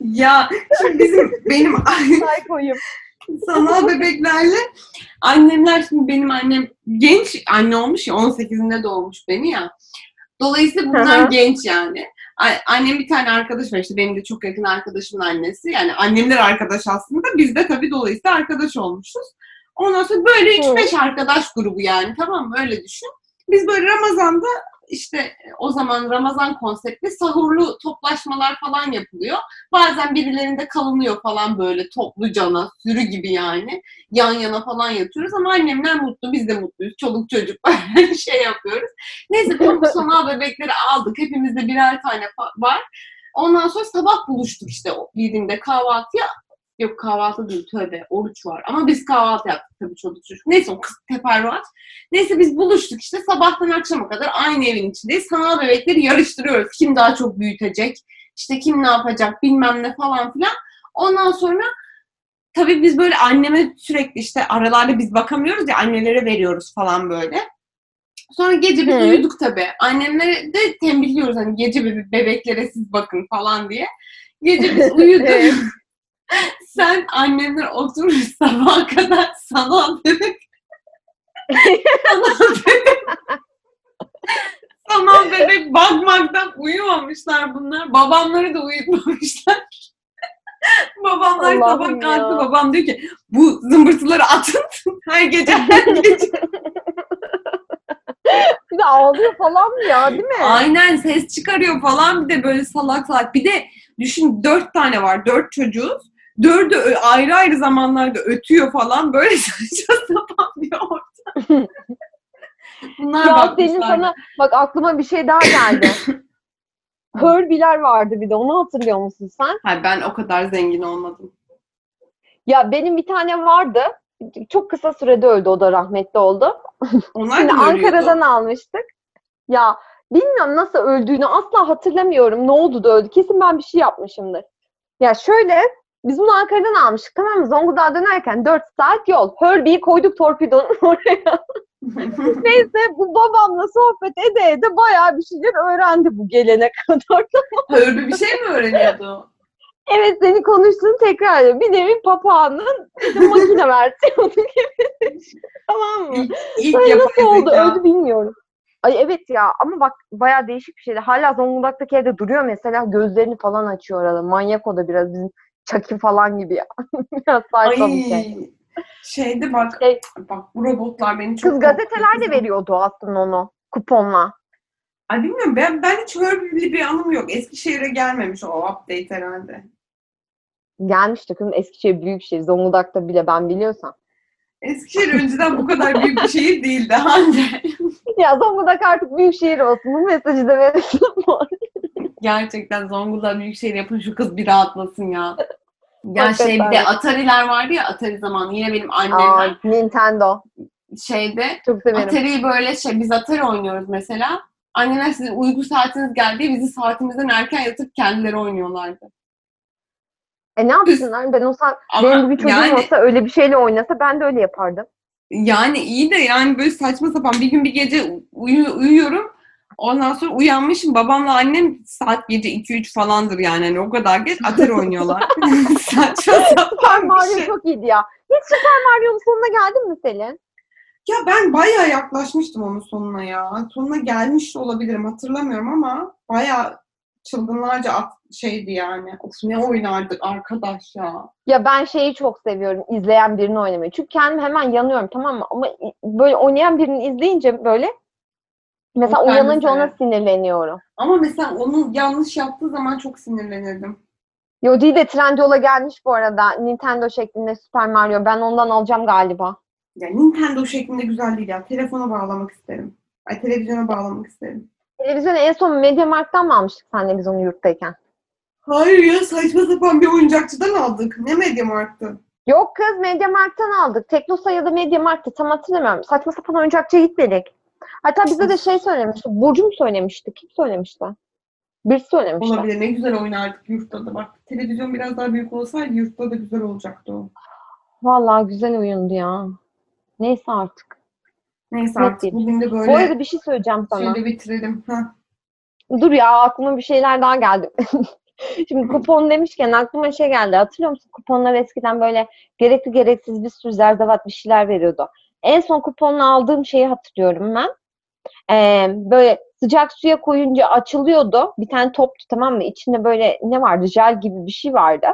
ya şimdi bizim benim *laughs* say koyayım. *laughs* sanal bebeklerle annemler şimdi benim annem genç anne olmuş ya 18'inde doğmuş beni ya. Dolayısıyla bunlar genç yani. Annem bir tane arkadaş var işte benim de çok yakın arkadaşımın annesi. Yani annemler arkadaş aslında. Biz de tabii dolayısıyla arkadaş olmuşuz. Ondan sonra böyle 3-5 arkadaş grubu yani tamam mı öyle düşün. Biz böyle Ramazan'da işte o zaman Ramazan konseptli sahurlu toplaşmalar falan yapılıyor. Bazen birilerinde kalınıyor falan böyle toplucana, sürü gibi yani. Yan yana falan yatıyoruz ama annemler mutlu, biz de mutluyuz. Çoluk çocuk *laughs* şey yapıyoruz. Neyse sanal *laughs* bebekleri aldık. Hepimizde birer tane var. Ondan sonra sabah buluştuk işte o birinde kahvaltıya. Yok kahvaltı değil tövbe oruç var. Ama biz kahvaltı yaptık tabii çocuk çocuk. Neyse o kız teferruat. Neyse biz buluştuk işte sabahtan akşama kadar aynı evin içindeyiz. Sanal bebekleri yarıştırıyoruz. Kim daha çok büyütecek? İşte kim ne yapacak bilmem ne falan filan. Ondan sonra tabii biz böyle anneme sürekli işte aralarda biz bakamıyoruz ya annelere veriyoruz falan böyle. Sonra gece biz Hı. uyuduk tabii. Annemlere de tembihliyoruz hani gece bebe- bebeklere siz bakın falan diye. Gece biz *laughs* uyuduk. *laughs* Sen annemler oturur sabaha kadar sanal bebek sanal bebek *laughs* sanal bebek bakmaktan uyumamışlar bunlar. Babamları da uyutmamışlar. *laughs* Babamlar sabah Allah'ım kalktı. ya. Babam diyor ki bu zımbırtıları atın her gece her gece. Bir de ağlıyor falan ya değil mi? Aynen ses çıkarıyor falan bir de böyle salak salak. Bir de düşün dört tane var. Dört çocuğuz. Dördü ayrı ayrı zamanlarda ötüyor falan. Böyle *laughs* saçma sapan bir ortam. Bunlar Ya bakmışlar. senin sana bak aklıma bir şey daha geldi. *laughs* Herbie'ler vardı bir de onu hatırlıyor musun sen? Hayır, ben o kadar zengin olmadım. Ya benim bir tane vardı. Çok kısa sürede öldü o da rahmetli oldu. *laughs* Onlar Şimdi? Ankara'dan almıştık. Ya bilmiyorum nasıl öldüğünü asla hatırlamıyorum. Ne oldu da öldü. Kesin ben bir şey yapmışımdır. Ya şöyle biz bunu Ankara'dan almıştık tamam mı? Zonguldak'a dönerken 4 saat yol. Herbie'yi koyduk torpidonun *laughs* oraya. *laughs* Neyse bu babamla sohbet ede ede bayağı bir şeyler öğrendi bu gelene kadar. *laughs* Herbie bir şey mi öğreniyordu? Evet seni konuştuğunu tekrar ediyorum. Bir nevi papağanın de makine versiyonu gibi. tamam mı? İlk, ilk Böyle nasıl oldu zeka. öldü bilmiyorum. Ay evet ya ama bak bayağı değişik bir şeydi. Hala Zonguldak'taki evde duruyor mesela gözlerini falan açıyor arada. Manyak o da biraz bizim Chucky falan gibi ya. *laughs* biraz saçma bir şey. Şeyde bak, Şey- bak bu robotlar beni çok Kız gazeteler de veriyordu aslında onu kuponla. Ay bilmiyorum ben, ben hiç Herbie'li bir anım yok. Eskişehir'e gelmemiş o update herhalde. Gelmişti kızım Eskişehir büyük şehir. Zonguldak'ta bile ben biliyorsam. Eskişehir önceden bu kadar büyük bir şehir değildi Hande. *laughs* ya Zonguldak artık büyük şehir olsun. Bu mesajı da verirsin. Gerçekten Zonguldak Büyükşehir yapın şu kız bir rahatlasın ya. Ya Hakikaten. şey bir de Atari'ler vardı ya Atari zamanı. Yine benim Aa, annemler Nintendo. şeyde. Atari'yi böyle şey biz Atari oynuyoruz mesela. Anneler sizin uyku saatiniz geldi bizi saatimizden erken yatıp kendileri oynuyorlardı. E ne yapsınlar? Ben olsam Ama benim bir çocuğum yani- olsa öyle bir şeyle oynasa ben de öyle yapardım. Yani iyi de yani böyle saçma sapan bir gün bir gece uyu- uyuyorum. Ondan sonra uyanmışım. Babamla annem saat gece 2-3 falandır yani. Hani o kadar geç Atari oynuyorlar. *laughs* *laughs* saçma sapan bir şey. çok iyiydi ya. Hiç Super Mario'nun sonuna geldin mi Selin? Ya ben bayağı yaklaşmıştım onun sonuna ya. Sonuna gelmiş olabilirim hatırlamıyorum ama bayağı çılgınlarca at- şeydi yani. Of ne oynardık arkadaş ya. Ya ben şeyi çok seviyorum. izleyen birini oynamayı. Çünkü kendim hemen yanıyorum tamam mı? Ama böyle oynayan birini izleyince böyle mesela O uyanınca ona sinirleniyorum. Ama mesela onu yanlış yaptığı zaman çok sinirlenirdim. Yo değil de Trendyol'a gelmiş bu arada. Nintendo şeklinde Super Mario. Ben ondan alacağım galiba. Ya Nintendo şeklinde güzel değil ya. Telefona bağlamak isterim. Ay televizyona bağlamak isterim. Televizyonu en son MediaMarkt'tan mı almıştık senle biz onu yurttayken? Hayır ya saçma sapan bir oyuncakçıdan aldık. Ne Mediamarkt'ı? Yok kız MediaMarkt'tan aldık. Teknosa ya da MediaMarkt'ta tam hatırlamıyorum. Saçma sapan oyuncakçıya gitmedik. Hatta bize de şey söylemişti. Burcu mu söylemişti? Kim söylemişti? Birisi söylemişti. Olabilir. Ne güzel oynardık yurtta da. Bak televizyon biraz daha büyük olsaydı yurtta da güzel olacaktı o. Vallahi güzel oyundu ya. Neyse artık. Neyse artık bugün de Bu böyle arada bir şey söyleyeceğim sana. şöyle bitirelim. Ha. Dur ya aklıma bir şeyler daha geldi. *laughs* Şimdi kupon demişken aklıma şey geldi. Hatırlıyor musun? Kuponlar eskiden böyle gerekli gereksiz bir sürü zerzevat bir şeyler veriyordu. En son kuponla aldığım şeyi hatırlıyorum ben. Ee, böyle sıcak suya koyunca açılıyordu. Bir tane toptu tamam mı? İçinde böyle ne vardı? Jel gibi bir şey vardı.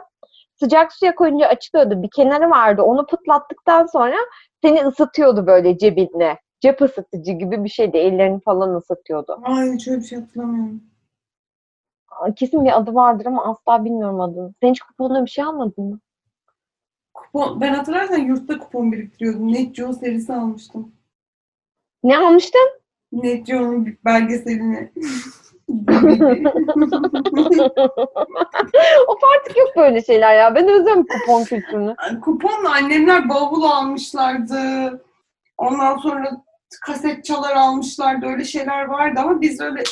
Sıcak suya koyunca açılıyordu. Bir kenarı vardı. Onu pıtlattıktan sonra seni ısıtıyordu böyle cebinde. Cep ısıtıcı gibi bir şeydi. Ellerini falan ısıtıyordu. Ay şöyle bir şey hatırlamıyorum. Kesin bir adı vardır ama asla bilmiyorum adını. Sen hiç kuponda bir şey almadın mı? Kupon, ben hatırlarsan yurtta kupon biriktiriyordum. NetGeo serisi almıştım. Ne almıştın? NetGeo'nun bir belgeselini. *laughs* of artık yok böyle şeyler ya. Ben özlem kupon kültürünü. Kuponla annemler bavul almışlardı. Ondan sonra kaset çalar almışlardı. Öyle şeyler vardı ama biz öyle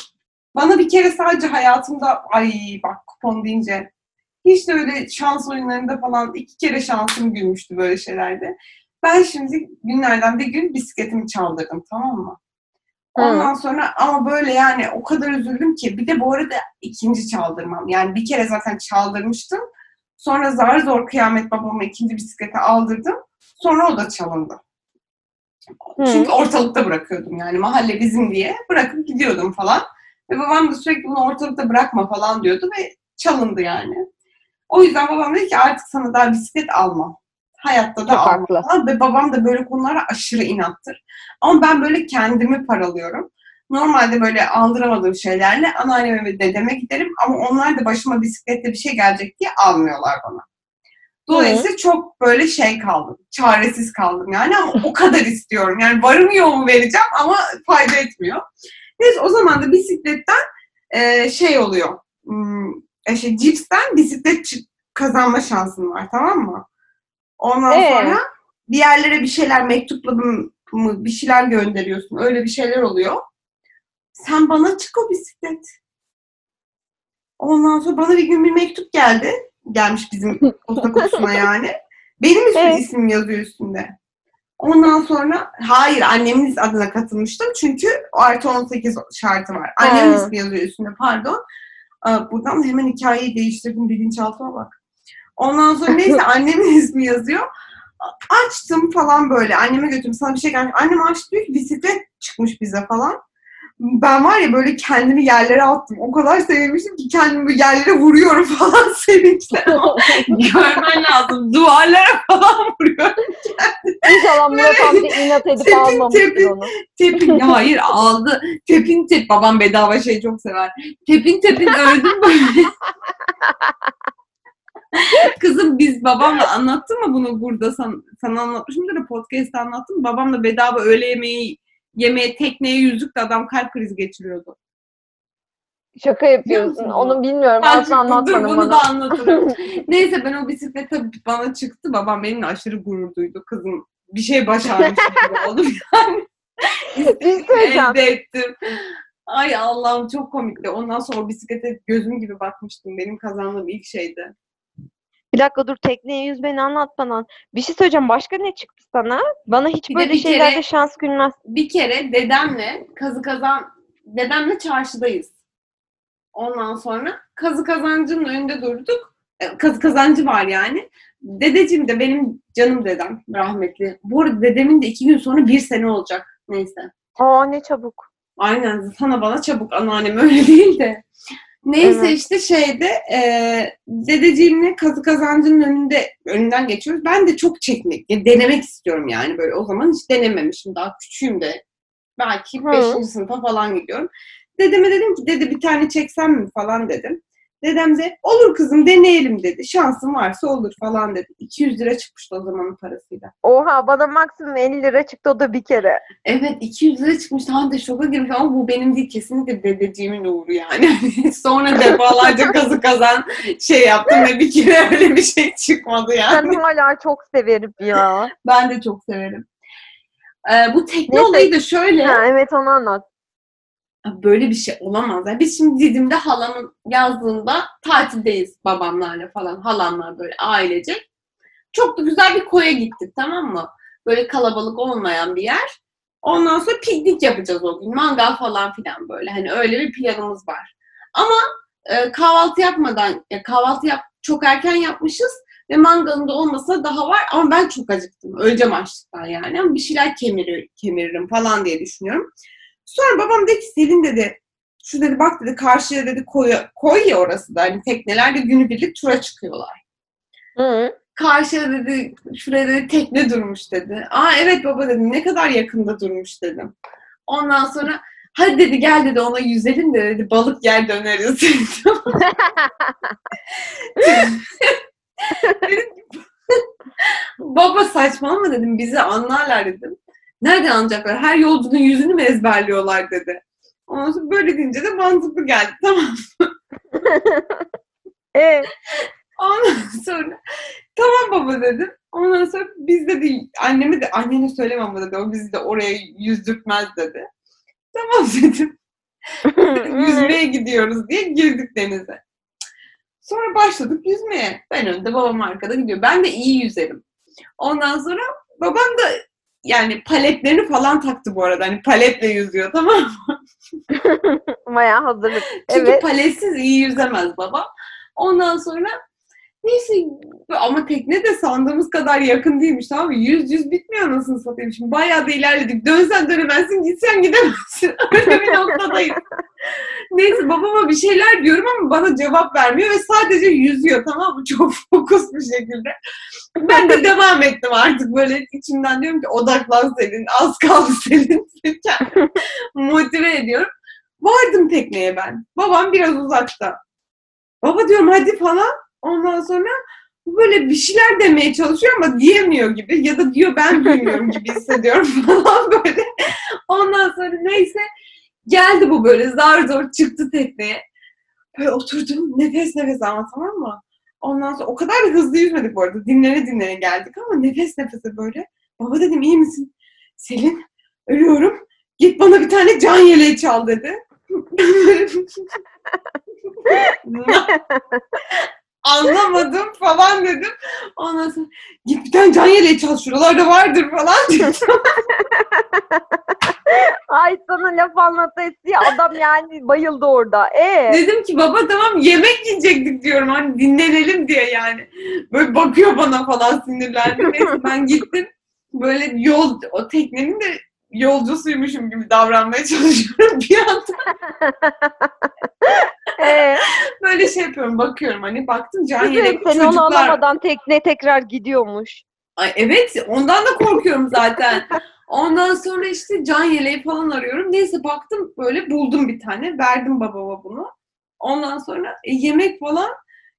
bana bir kere sadece hayatımda ay bak kupon deyince hiç de öyle şans oyunlarında falan iki kere şansım gülmüştü böyle şeylerde. Ben şimdi günlerden bir gün bisikletimi çaldırdım tamam mı? Ondan sonra ama böyle yani o kadar üzüldüm ki bir de bu arada ikinci çaldırmam. Yani bir kere zaten çaldırmıştım. Sonra zar zor kıyamet babama ikinci bisiklete aldırdım. Sonra o da çalındı. Hı. Çünkü ortalıkta bırakıyordum yani mahalle bizim diye bırakıp gidiyordum falan. Ve babam da sürekli bunu ortalıkta bırakma falan diyordu ve çalındı yani. O yüzden babam dedi ki artık sana daha bisiklet almam. Hayatta da falan. Ve babam da böyle konulara aşırı inattır. Ama ben böyle kendimi paralıyorum. Normalde böyle aldıramadığım şeylerle anneanneme ve dedeme giderim ama onlar da başıma bisikletle bir şey gelecek diye almıyorlar bana. Dolayısıyla çok böyle şey kaldım. Çaresiz kaldım yani ama o kadar istiyorum. Yani varım yoğumu vereceğim ama fayda etmiyor. Neyse o zaman da bisikletten e, şey oluyor. Hmm, e, şey, cipsten bisiklet kazanma şansın var tamam mı? Ondan Ee? sonra bir yerlere bir şeyler mektupla mı bir şeyler gönderiyorsun. Öyle bir şeyler oluyor. Sen bana çık o bisiklet. Ondan sonra bana bir gün bir mektup geldi. Gelmiş bizim *laughs* posta kutusuna yani. Benim ismim, Evet. ismim yazıyor üstünde. Ondan sonra hayır annemin adına katılmıştım çünkü artı 18 şartı var. Annemin ismi yazıyor üstünde pardon. Buradan hemen hikayeyi değiştirdim bilinçaltıma bak. Ondan sonra *laughs* neyse annemin ismi yazıyor. Açtım falan böyle. Anneme götürdüm. Sana bir şey gelmiş. Annem açtı diyor ki bisiklet çıkmış bize falan. Ben var ya böyle kendimi yerlere attım. O kadar sevinmiştim ki kendimi yerlere vuruyorum *laughs* falan sevinçle. *laughs* Görmen lazım. Duvarlara falan vuruyorum. İnşallah Murat amca inat edip Tepin almamıştır tepin. onu. Tepin, hayır aldı. Tepin tep. Babam bedava şey çok sever. Tepin tepin öldüm böyle. *laughs* Kızım biz babamla anlattın mı bunu burada sana, sana anlatmışımdır da podcast'ta anlattım. Babamla bedava öğle yemeği yemeğe tekneye yüzük de adam kalp krizi geçiriyordu. Şaka yapıyorsun. Onu bilmiyorum. Ben Asla çıktım, dur bunu bana. da anlatırım. *laughs* Neyse ben o bisiklet tabii bana çıktı. Babam benimle aşırı gurur duydu. Kızım bir şey başarmış gibi *laughs* oldum yani. Söyleyeceğim. elde ettim. Ay Allah'ım çok komikti. Ondan sonra bisiklete gözüm gibi bakmıştım. Benim kazandığım ilk şeydi. Bir dakika dur tekneye yüzmeni anlat bana. Bir şey söyleyeceğim. Başka ne çıktı sana? Bana hiç Bir de böyle bir şeylerde kere- şans gülmez. Bir kere dedemle kazı kazan dedemle çarşıdayız. Ondan sonra kazı kazancının önünde durduk. E, Kazı kazancı var yani. Dedeciğim de benim canım dedem rahmetli. Bu arada dedemin de iki gün sonra bir sene olacak. Neyse. Aa ne çabuk. Aynen sana bana çabuk anneannem öyle değil de. Neyse Evet. işte şeyde e, dedeciğimle kazı kazancının önünde önünden geçiyoruz. Ben de çok çekmek, ya denemek istiyorum yani böyle. O zaman hiç denememişim. Daha küçüğüm de. Belki Hı. 5. sınıfa falan gidiyorum. Dedeme dedim ki dede bir tane çeksem mi falan dedim. Dedem de olur kızım deneyelim dedi. Şansın varsa olur falan dedi. 200 lira çıkmıştı o zamanın parasıyla. Oha bana maksimum 50 lira çıktı o da bir kere. Evet 200 lira çıkmış. Tam da şoka girmiş ama bu benim değil kesinlikle dedeciğimin uğru yani. *laughs* Sonra defalarca kazı kazan şey yaptım ve bir kere öyle bir şey çıkmadı Ben yani. hala çok severim ya. Ben de çok severim. Ee, bu tekne Neyse. olayı da şöyle. ha, evet onu anlat. Böyle bir şey olamaz. Yani biz şimdi Didim'de halamın yazdığında tatildeyiz babamlarla falan. Halamlar böyle ailecek. Çok da güzel bir koya gittik tamam mı? Böyle kalabalık olmayan bir yer. Ondan sonra piknik yapacağız o gün. Mangal falan filan böyle. Hani öyle bir planımız var. Ama e, kahvaltı yapmadan, ya kahvaltı yap, çok erken yapmışız ve mangalın da olmasına daha var. Ama ben çok acıktım. Öleceğim açlıktan yani. Ama bir şeyler kemirir, kemiririm falan diye düşünüyorum. Sonra babam dedi ki Selin dedi şu dedi bak dedi karşıya dedi koy, koy ya orası da hani tekneler de günübirlik tura çıkıyorlar. Hı. Karşıya dedi şuraya dedi tekne durmuş dedi. Aa evet baba dedim ne kadar yakında durmuş dedim. Ondan sonra hadi dedi gel dedi ona yüzelim de dedi balık yer döneriz. *laughs* *laughs* Dedim baba saçmalama dedim bizi anlarlar dedim. Nereden anlayacaklar? Her yolcunun yüzünü mü ezberliyorlar dedi. Ondan sonra böyle deyince de mantıklı geldi. *laughs* Tamam. *laughs* E, Ondan sonra tamam baba dedim. Ondan sonra biz de değil. Anneme de annene söylemem dedi. O bizi de oraya yüzdürtmez dedi. Tamam *laughs* dedim. Yüzmeye gidiyoruz diye girdik denize. Sonra başladık yüzmeye. Ben önde babam arkada gidiyor. Ben de iyi yüzerim. Ondan sonra babam da yani paletlerini falan taktı bu arada. Hani paletle yüzüyor tamam mı? *laughs* Bayağı hazırlık. Çünkü Evet. paletsiz iyi yüzemez baba. Ondan sonra neyse ama tekne de sandığımız kadar yakın değilmiş tamam mı? Yüz yüz bitmiyor nasıl satayım şimdi. Bayağı da ilerledik. Dönsen dönemezsin, gitsen gidemezsin. *laughs* Öyle bir noktadayız. Neyse babama bir şeyler diyorum ama bana cevap vermiyor ve sadece yüzüyor tamam mı? Çok *laughs* fokus bir şekilde. Ben de devam ettim artık böyle içimden diyorum ki odaklan Selin, az kaldı Selin. *laughs* Motive ediyorum. Vardım tekneye ben. Babam biraz uzakta. Baba diyorum hadi falan. Ondan sonra böyle bir şeyler demeye çalışıyor ama diyemiyor gibi. Ya da diyor ben duymuyorum gibi hissediyorum *laughs* falan böyle. Ondan sonra neyse geldi bu böyle zar zor çıktı tekneye. Böyle oturdum nefes nefes ama tamam mı? Ondan sonra o kadar da hızlı yüzmedik bu arada. Dinlene dinlene geldik ama nefes nefese böyle. Baba dedim iyi misin? Selin ölüyorum. Git bana bir tane can yeleği çal dedi. *laughs* *laughs* Anlamadım falan dedim. Ondan sonra git bir tane can yeleği çal şuralarda vardır falan dedim. *laughs* Ay sana laf anlatası ya adam yani bayıldı orada. E Dedim ki baba tamam yemek yiyecektik diyorum hani dinlenelim diye yani. Böyle bakıyor bana falan sinirlendi. Neyse *laughs* ben gittim. Böyle yol, o teknenin de yolcusuymuşum gibi davranmaya çalışıyorum bir anda. *laughs* *laughs* Böyle şey yapıyorum bakıyorum hani baktım can yelekli sen onu çocuklar. alamadan tekne tekrar gidiyormuş. Ay, evet ondan da korkuyorum zaten. Ondan sonra işte can yeleği falan arıyorum. Neyse baktım böyle buldum bir tane. Verdim babama bunu. Ondan sonra e, yemek falan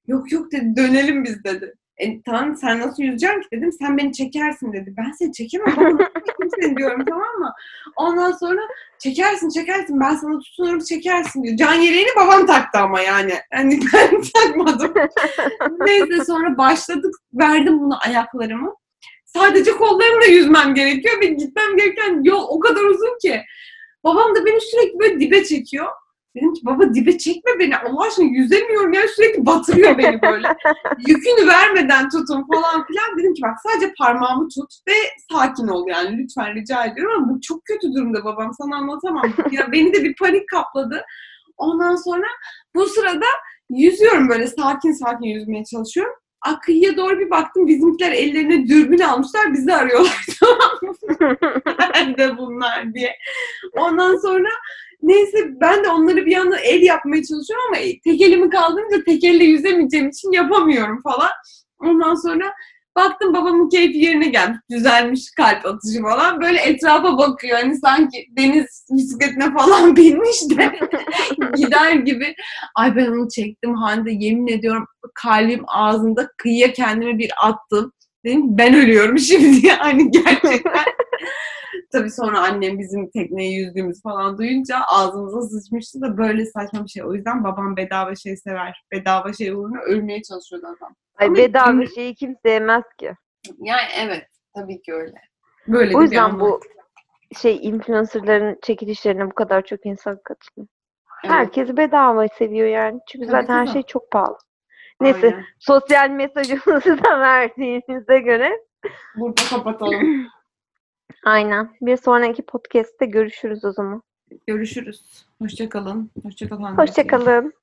yok yok dedi dönelim biz dedi. E, tamam sen nasıl yüzeceksin ki dedim. Sen beni çekersin dedi. Ben seni çekemem. *laughs* çekeyim seni diyorum tamam mı? Ondan sonra çekersin çekersin ben sana tutunurum çekersin diyor. Can yeleğini babam taktı ama yani. Hani *laughs* ben takmadım. Neyse sonra başladık. Verdim bunu ayaklarımı. Sadece kollarımla yüzmem gerekiyor ve gitmem gereken yol o kadar uzun ki. Babam da beni sürekli böyle dibe çekiyor. Dedim ki baba dibe çekme beni Allah aşkına yüzemiyorum ya sürekli batırıyor beni böyle. Yükünü vermeden tutun falan filan. Dedim ki bak sadece parmağımı tut ve sakin ol yani lütfen rica ediyorum ama bu çok kötü durumda babam sana anlatamam. Ya beni de bir panik kapladı. Ondan sonra bu sırada yüzüyorum böyle sakin sakin yüzmeye çalışıyorum. Aa, kıyıya doğru bir baktım bizimkiler ellerine dürbün almışlar bizi arıyorlar *laughs* tamam mı? *laughs* Nerede bunlar diye. Ondan sonra neyse ben de onları bir yandan el yapmaya çalışıyorum ama tek elimi kaldırınca tek elle yüzemeyeceğim için yapamıyorum falan. Ondan sonra baktım babamın keyfi yerine gelmiş. Düzelmiş kalp atışı falan. Böyle etrafa bakıyor. Hani sanki deniz bisikletine falan *laughs* binmiş de *laughs* gider gibi. Ay ben onu çektim Hande yemin ediyorum kalbim ağzında kıyıya kendime bir attım. Dedim ben ölüyorum *laughs* şimdi yani gerçekten. Tabii sonra annem bizim tekneye yüzdüğümüz falan duyunca ağzımıza sıçmıştı da böyle saçma bir şey. O yüzden babam bedava şey sever. Bedava şey uğruna ölmeye çalışıyordu adam. Ay Ama bedava kim- şeyi kimse yemez ki. Yani evet tabii ki öyle. Böyle O yüzden bu şey influencerların çekilişlerine bu kadar çok insan katılıyor. Evet, Herkes bedava seviyor yani. Çünkü Tabii zaten her şey çok pahalı. Neyse aynen. sosyal mesajımızı *laughs* da verdiğimize göre Burada kapatalım. *laughs* aynen. Bir sonraki podcast'te görüşürüz o zaman. Görüşürüz. Hoşçakalın. Hoşçakalın. Hoşçakalın.